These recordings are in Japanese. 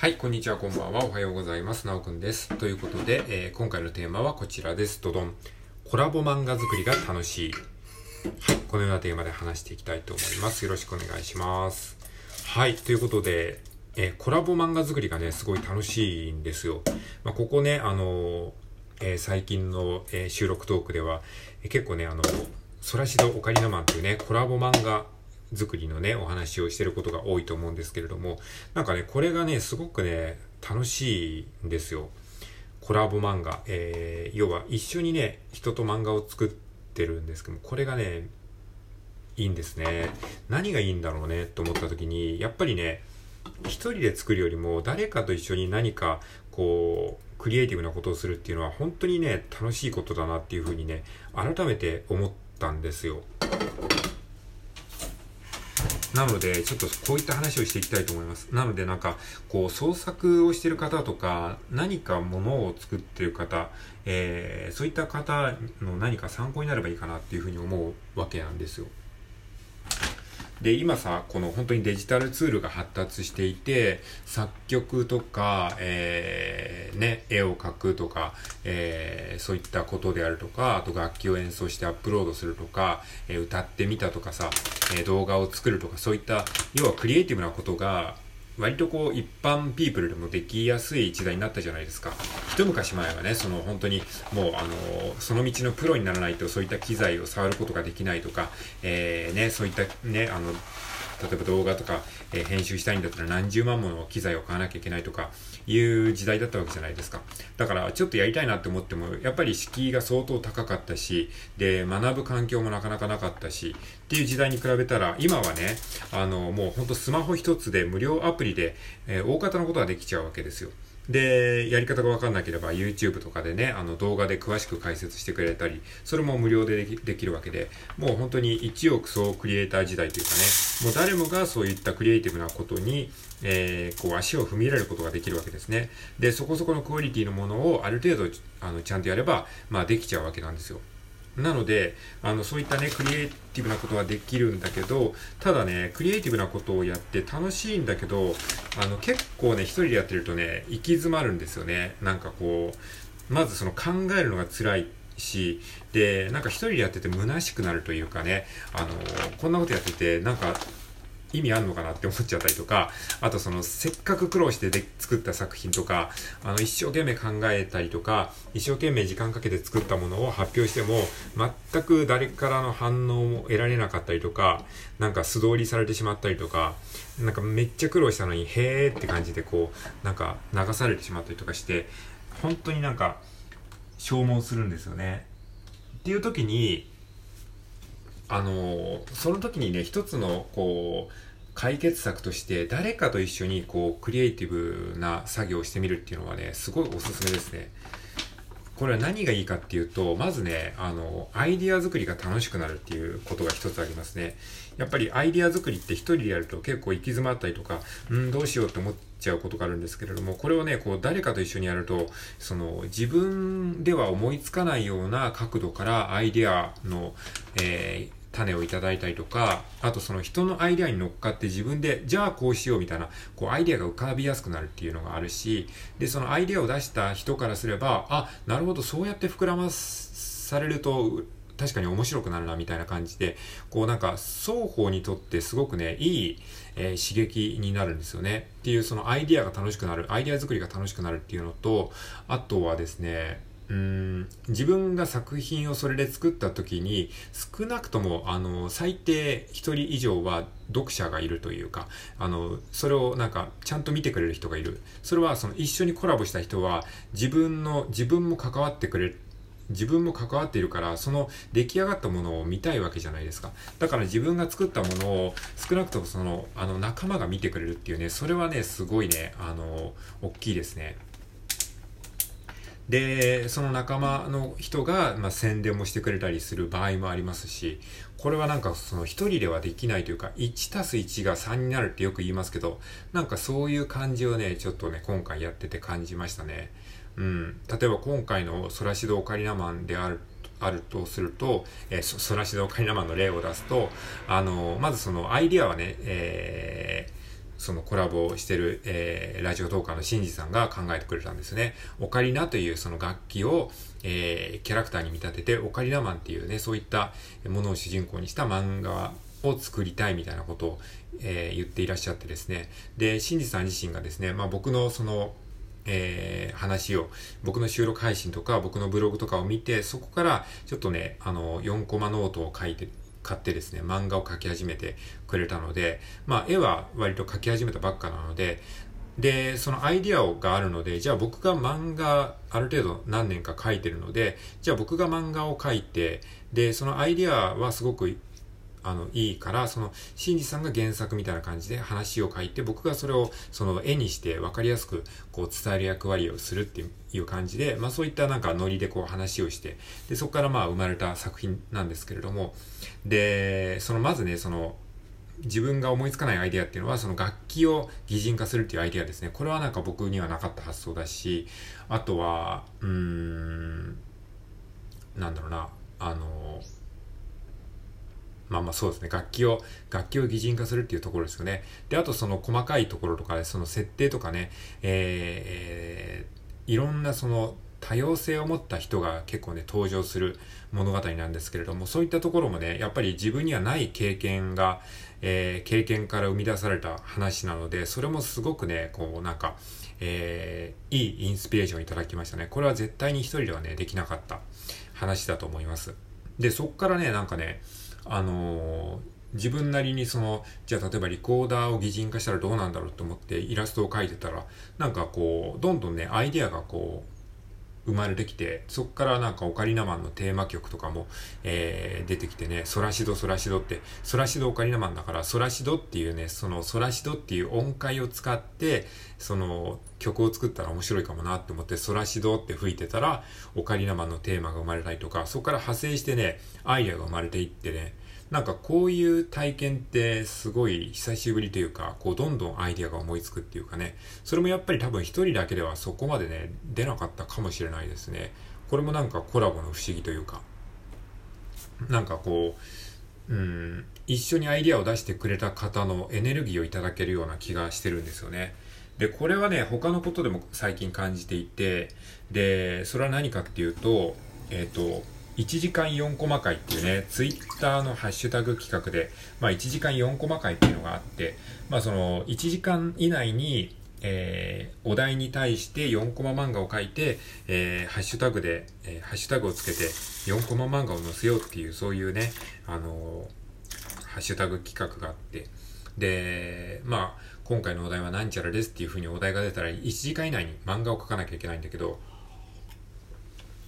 はい、こんにちは、こんばんは。おはようございます。なおくんです。ということで、えー今回のテーマはこちらです。ドドン。コラボ漫画作りが楽しい。はい、このようなテーマで話していきたいと思います。よろしくお願いします。はい、ということで、えーコラボ漫画作りがね、すごい楽しいんですよ。まあ、ここね、あのーえー最近の、え収録トークでは、え結構ね、あの、ソラシドオカリナマンというね、コラボ漫画作りのね、お話をしてることが多いと思うんですけれども、なんかね、これがね、すごくね、楽しいんですよ。コラボ漫画。えー、要は一緒にね、人と漫画を作ってるんですけども、これがね、いいんですね。何がいいんだろうね、と思った時に、やっぱりね、一人で作るよりも、誰かと一緒に何か、こう、クリエイティブなことをするっていうのは、本当にね、楽しいことだなっていうふうにね、改めて思ったんですよ。なので、ちょっとこういった話をしていきたいと思います。なので、なんか、こう、創作をしてる方とか、何かものを作ってる方、えー、そういった方の何か参考になればいいかなっていうふうに思うわけなんですよ。で、今さ、この本当にデジタルツールが発達していて、作曲とか、えー、ね、絵を描くとか、えー、そういったことであるとか、あと楽器を演奏してアップロードするとか、えー歌ってみたとかさ、え動画を作るとか、そういった、要はクリエイティブなことが、割とこう一般ピープルでもできやすい時代になったじゃないですか。一昔前はね、その本当にもうあの、その道のプロにならないとそういった機材を触ることができないとか、えー、ね、そういったね、あの、例えば動画とか、えー編集したいんだったら何十万もの機材を買わなきゃいけないとかいう時代だったわけじゃないですか。だからちょっとやりたいなって思っても、やっぱり敷居が相当高かったし、で、学ぶ環境もなかなかなかったし、っていう時代に比べたら、今はね、あの、もうほんとスマホ一つで無料アプリで、えー大方のことができちゃうわけですよ。で、やり方がわかんなければ YouTube とかでね、あの動画で詳しく解説してくれたり、それも無料でできるわけで、もう本当に一億総クリエイター時代というかね、もう誰もがそういったクリエイティブなことに、えーこう足を踏み入れることができるわけですね。で、そこそこのクオリティのものをある程度、あの、ちゃんとやれば、まあできちゃうわけなんですよ。なので、あの、そういったね、クリエイティブなことはできるんだけど、ただね、クリエイティブなことをやって楽しいんだけど、あの、結構ね、一人でやってるとね、行き詰まるんですよね。なんかこう、まずその考えるのが辛いし、で、なんか一人でやってて虚しくなるというかね、あの、こんなことやってて、なんか、意味あんのかなって思っちゃったりとか、あとそのせっかく苦労してで作った作品とか、あの一生懸命考えたりとか、一生懸命時間かけて作ったものを発表しても、全く誰からの反応も得られなかったりとか、なんか素通りされてしまったりとか、なんかめっちゃ苦労したのに、へーって感じでこう、なんか流されてしまったりとかして、本当になんか消耗するんですよね。っていう時に、あのその時にね一つのこう解決策として誰かと一緒にこうクリエイティブな作業をしてみるっていうのはねすごいおすすめですね。これは何がいいかっていうとまずねあのアイディア作りが楽しくなるっていうことが一つありますね。やっぱりアイディア作りって一人でやると結構行き詰まったりとかうんどうしようって思っちゃうことがあるんですけれどもこれをねこう誰かと一緒にやるとその自分では思いつかないような角度からアイディアの、えー種をいただいたりとか、あとその人のアイデアに乗っかって自分で、じゃあこうしようみたいな、こうアイデアが浮かびやすくなるっていうのがあるし、で、そのアイデアを出した人からすれば、あ、なるほど、そうやって膨らまされると、確かに面白くなるなみたいな感じで、こうなんか双方にとってすごくね、いい、えー刺激になるんですよね。っていうそのアイディアが楽しくなる、アイデア作りが楽しくなるっていうのと、あとはですね、うん自分が作品をそれで作った時に少なくともあの最低1人以上は読者がいるというかあのそれをなんかちゃんと見てくれる人がいるそれはその一緒にコラボした人は自分の自分も関わってくれる自分も関わっているから、その出来上がったものを見たいわけじゃないですか。だから自分が作ったものを少なくともその、あの仲間が見てくれるっていうね、それはね、すごいね、あの、大きいですね。で、その仲間の人が、まあ、宣伝もしてくれたりする場合もありますし、これはなんかその一人ではできないというか、1たす1が3になるってよく言いますけど、なんかそういう感じをね、ちょっとね、今回やってて感じましたね。うん。例えば今回のソラシドオカリナマンであるあるとすると、えー、ソラシドオカリナマンの例を出すと、あの、まずそのアイディアはね、えーそのコラボをしてる、えー、ラジオトーカーのシンジさんが考えてくれたんですね。オカリナというその楽器を、えー、キャラクターに見立てて、オカリナマンっていうね、そういったものを主人公にした漫画を作りたいみたいなことを、えー、言っていらっしゃってですね。で、シンジさん自身がですね、まあ僕のその、えー、話を、僕の収録配信とか、僕のブログとかを見て、そこからちょっとね、あの、4コマノートを書いて、買ってですね、漫画を描き始めてくれたので、まあ、絵は割と描き始めたばっかなので、で、そのアイディアがあるので、じゃあ僕が漫画ある程度何年か描いてるので、じゃあ僕が漫画を描いて、で、そのアイディアはすごくあの、いいから、その、シンジさんが原作みたいな感じで話を書いて、僕がそれを、その、絵にして分かりやすく、こう、伝える役割をするっていう感じで、まあそういったなんかノリでこう話をして、で、そこからまあ生まれた作品なんですけれども、で、その、まずね、その、自分が思いつかないアイデアっていうのは、その楽器を擬人化するっていうアイデアですね。これはなんか僕にはなかった発想だし、あとは、うーん、なんだろうな、あの、まあまあそうですね。楽器を、楽器を擬人化するっていうところですよね。で、あとその細かいところとか、その設定とかね、えー、いろんなその多様性を持った人が結構ね、登場する物語なんですけれども、そういったところもね、やっぱり自分にはない経験が、えー、経験から生み出された話なので、それもすごくね、こうなんか、えー、いいインスピレーションいただきましたね。これは絶対に一人ではね、できなかった話だと思います。で、そっからね、なんかね、あの自分なりにその、じゃあ例えばリコーダーを擬人化したらどうなんだろうと思ってイラストを描いてたら、なんかこう、どんどんね、アイデアがこう、生まれてきて、そこからなんかオカリナマンのテーマ曲とかも、えー、出てきてね、ソラシドソラシドって、ソラシドオカリナマンだから、ソラシドっていうね、そのソラシドっていう音階を使って、その曲を作ったら面白いかもなって思って、ソラシドって吹いてたら、オカリナマンのテーマが生まれたりとか、そこから派生してね、アイデアが生まれていってね、なんかこういう体験ってすごい久しぶりというか、こうどんどんアイディアが思いつくっていうかね、それもやっぱり多分一人だけではそこまでね、出なかったかもしれないですね。これもなんかコラボの不思議というか、なんかこう、うん、一緒にアイディアを出してくれた方のエネルギーをいただけるような気がしてるんですよね。で、これはね、他のことでも最近感じていて、で、それは何かっていうと、えっ、ー、と、1時間4コマ会っていうね、ツイッターのハッシュタグ企画で、まあ1時間4コマ会っていうのがあって、まあその1時間以内に、えー、お題に対して4コマ漫画を書いて、えー、ハッシュタグで、えー、ハッシュタグをつけて4コマ漫画を載せようっていう、そういうね、あのハッシュタグ企画があって、で、まあ、今回のお題はなんちゃらですっていう風にお題が出たら1時間以内に漫画を書かなきゃいけないんだけど、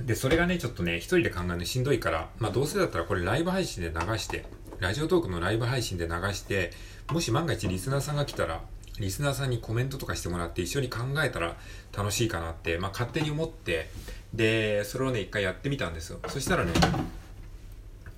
で、それがね、ちょっとね、一人で考えるのしんどいから、まあどうせだったらこれライブ配信で流して、ラジオトークのライブ配信で流して、もし万が一リスナーさんが来たら、リスナーさんにコメントとかしてもらって一緒に考えたら楽しいかなって、まあ勝手に思って、で、それをね、一回やってみたんですよ。そしたらね、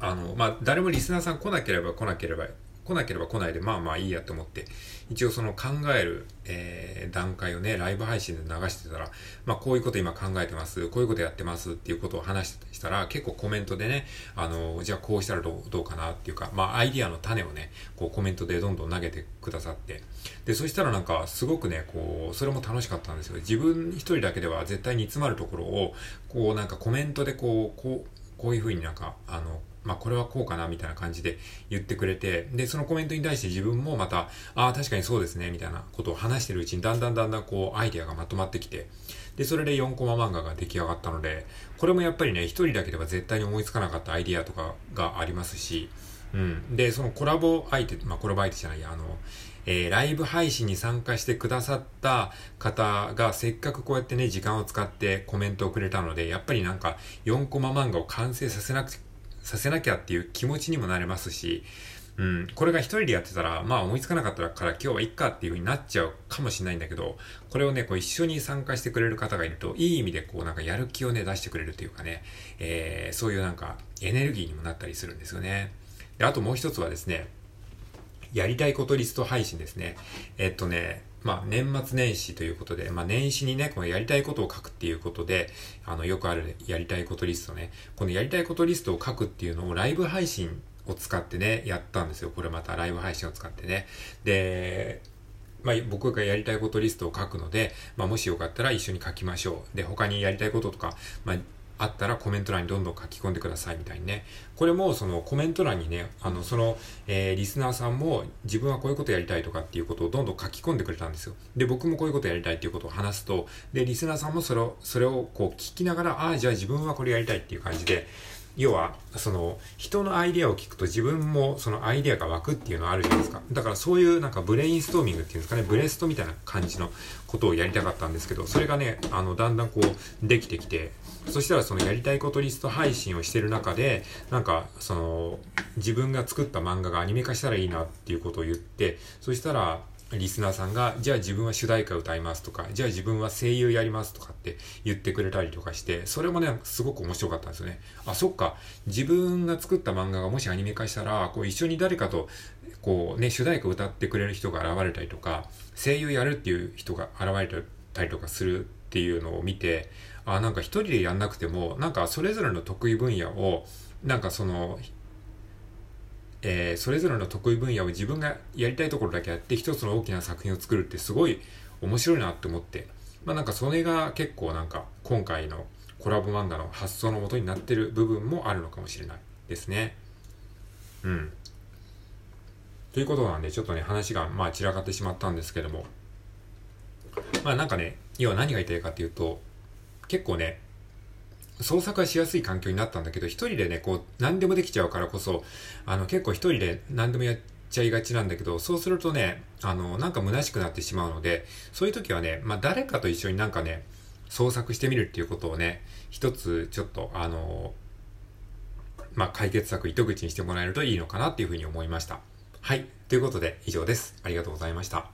あの、まあ誰もリスナーさん来なければ来なければ来なければ来ないで、まあまあいいやと思って、一応その考える、えー、段階をね、ライブ配信で流してたら、まあこういうこと今考えてます、こういうことやってますっていうことを話したら、結構コメントでね、あの、じゃあこうしたらどうどうかなっていうか、まあアイディアの種をね、こうコメントでどんどん投げてくださって、で、そしたらなんかすごくね、こう、それも楽しかったんですよ。自分一人だけでは絶対に詰まるところを、こうなんかコメントでこう、こう、こういうふうになんか、あの、まあ、これはこうかなみたいな感じで言ってくれて、で、そのコメントに対して自分もまた、ああ、確かにそうですね、みたいなことを話してるうちに、だんだんだんだんこう、アイデアがまとまってきて、で、それで4コマ漫画が出来上がったので、これもやっぱりね、一人だけでは絶対に思いつかなかったアイデアとかがありますし、うん。で、そのコラボ相手、まあ、コラボ相手じゃないや、あの、えー、ライブ配信に参加してくださった方がせっかくこうやってね、時間を使ってコメントをくれたので、やっぱりなんか4コマ漫画を完成させなくさせなきゃっていう気持ちにもなれますし、うん、これが一人でやってたら、まあ思いつかなかったから今日はいっかっていう風になっちゃうかもしれないんだけど、これをね、こう一緒に参加してくれる方がいると、いい意味でこうなんかやる気をね、出してくれるというかね、えー、そういうなんかエネルギーにもなったりするんですよね。であともう一つはですね、やりたいことリスト配信ですね。えっとね、まあ、年末年始ということで、まあ、年始にね、このやりたいことを書くっていうことで、あの、よくあるやりたいことリストね。このやりたいことリストを書くっていうのをライブ配信を使ってね、やったんですよ。これまたライブ配信を使ってね。で、まあ、僕がやりたいことリストを書くので、まあ、もしよかったら一緒に書きましょう。で、他にやりたいこととか、まあ、あったらコメント欄にどんどん書き込んでくださいみたいにね。これもそのコメント欄にね、あの、その、えー、リスナーさんも自分はこういうことやりたいとかっていうことをどんどん書き込んでくれたんですよ。で、僕もこういうことやりたいっていうことを話すと、で、リスナーさんもそれを、それをこう聞きながら、ああ、じゃあ自分はこれやりたいっていう感じで、要は、その、人のアイデアを聞くと自分もそのアイデアが湧くっていうのはあるじゃないですか。だからそういうなんかブレインストーミングっていうんですかね、ブレストみたいな感じのことをやりたかったんですけど、それがね、あの、だんだんこう、できてきて、そしたらそのやりたいことリスト配信をしてる中で、なんか、その、自分が作った漫画がアニメ化したらいいなっていうことを言って、そしたら、リスナーさんが、じゃあ自分は主題歌歌いますとか、じゃあ自分は声優やりますとかって言ってくれたりとかして、それもね、すごく面白かったんですよね。あ、そっか。自分が作った漫画がもしアニメ化したら、こう一緒に誰かと、こうね、主題歌歌ってくれる人が現れたりとか、声優やるっていう人が現れたりとかするっていうのを見て、あ、なんか一人でやんなくても、なんかそれぞれの得意分野を、なんかその、えー、それぞれの得意分野を自分がやりたいところだけやって一つの大きな作品を作るってすごい面白いなって思って、まあなんかそれが結構なんか今回のコラボ漫画の発想のもとになってる部分もあるのかもしれないですね。うん。ということなんでちょっとね話がまあ散らかってしまったんですけども、まあなんかね、要は何が言いたいかっていうと、結構ね、創作はしやすい環境になったんだけど、一人でね、こう、何でもできちゃうからこそ、あの、結構一人で何でもやっちゃいがちなんだけど、そうするとね、あの、なんか虚しくなってしまうので、そういう時はね、まあ、誰かと一緒になんかね、創作してみるっていうことをね、一つちょっと、あの、まあ、解決策糸口にしてもらえるといいのかなっていうふうに思いました。はい。ということで、以上です。ありがとうございました。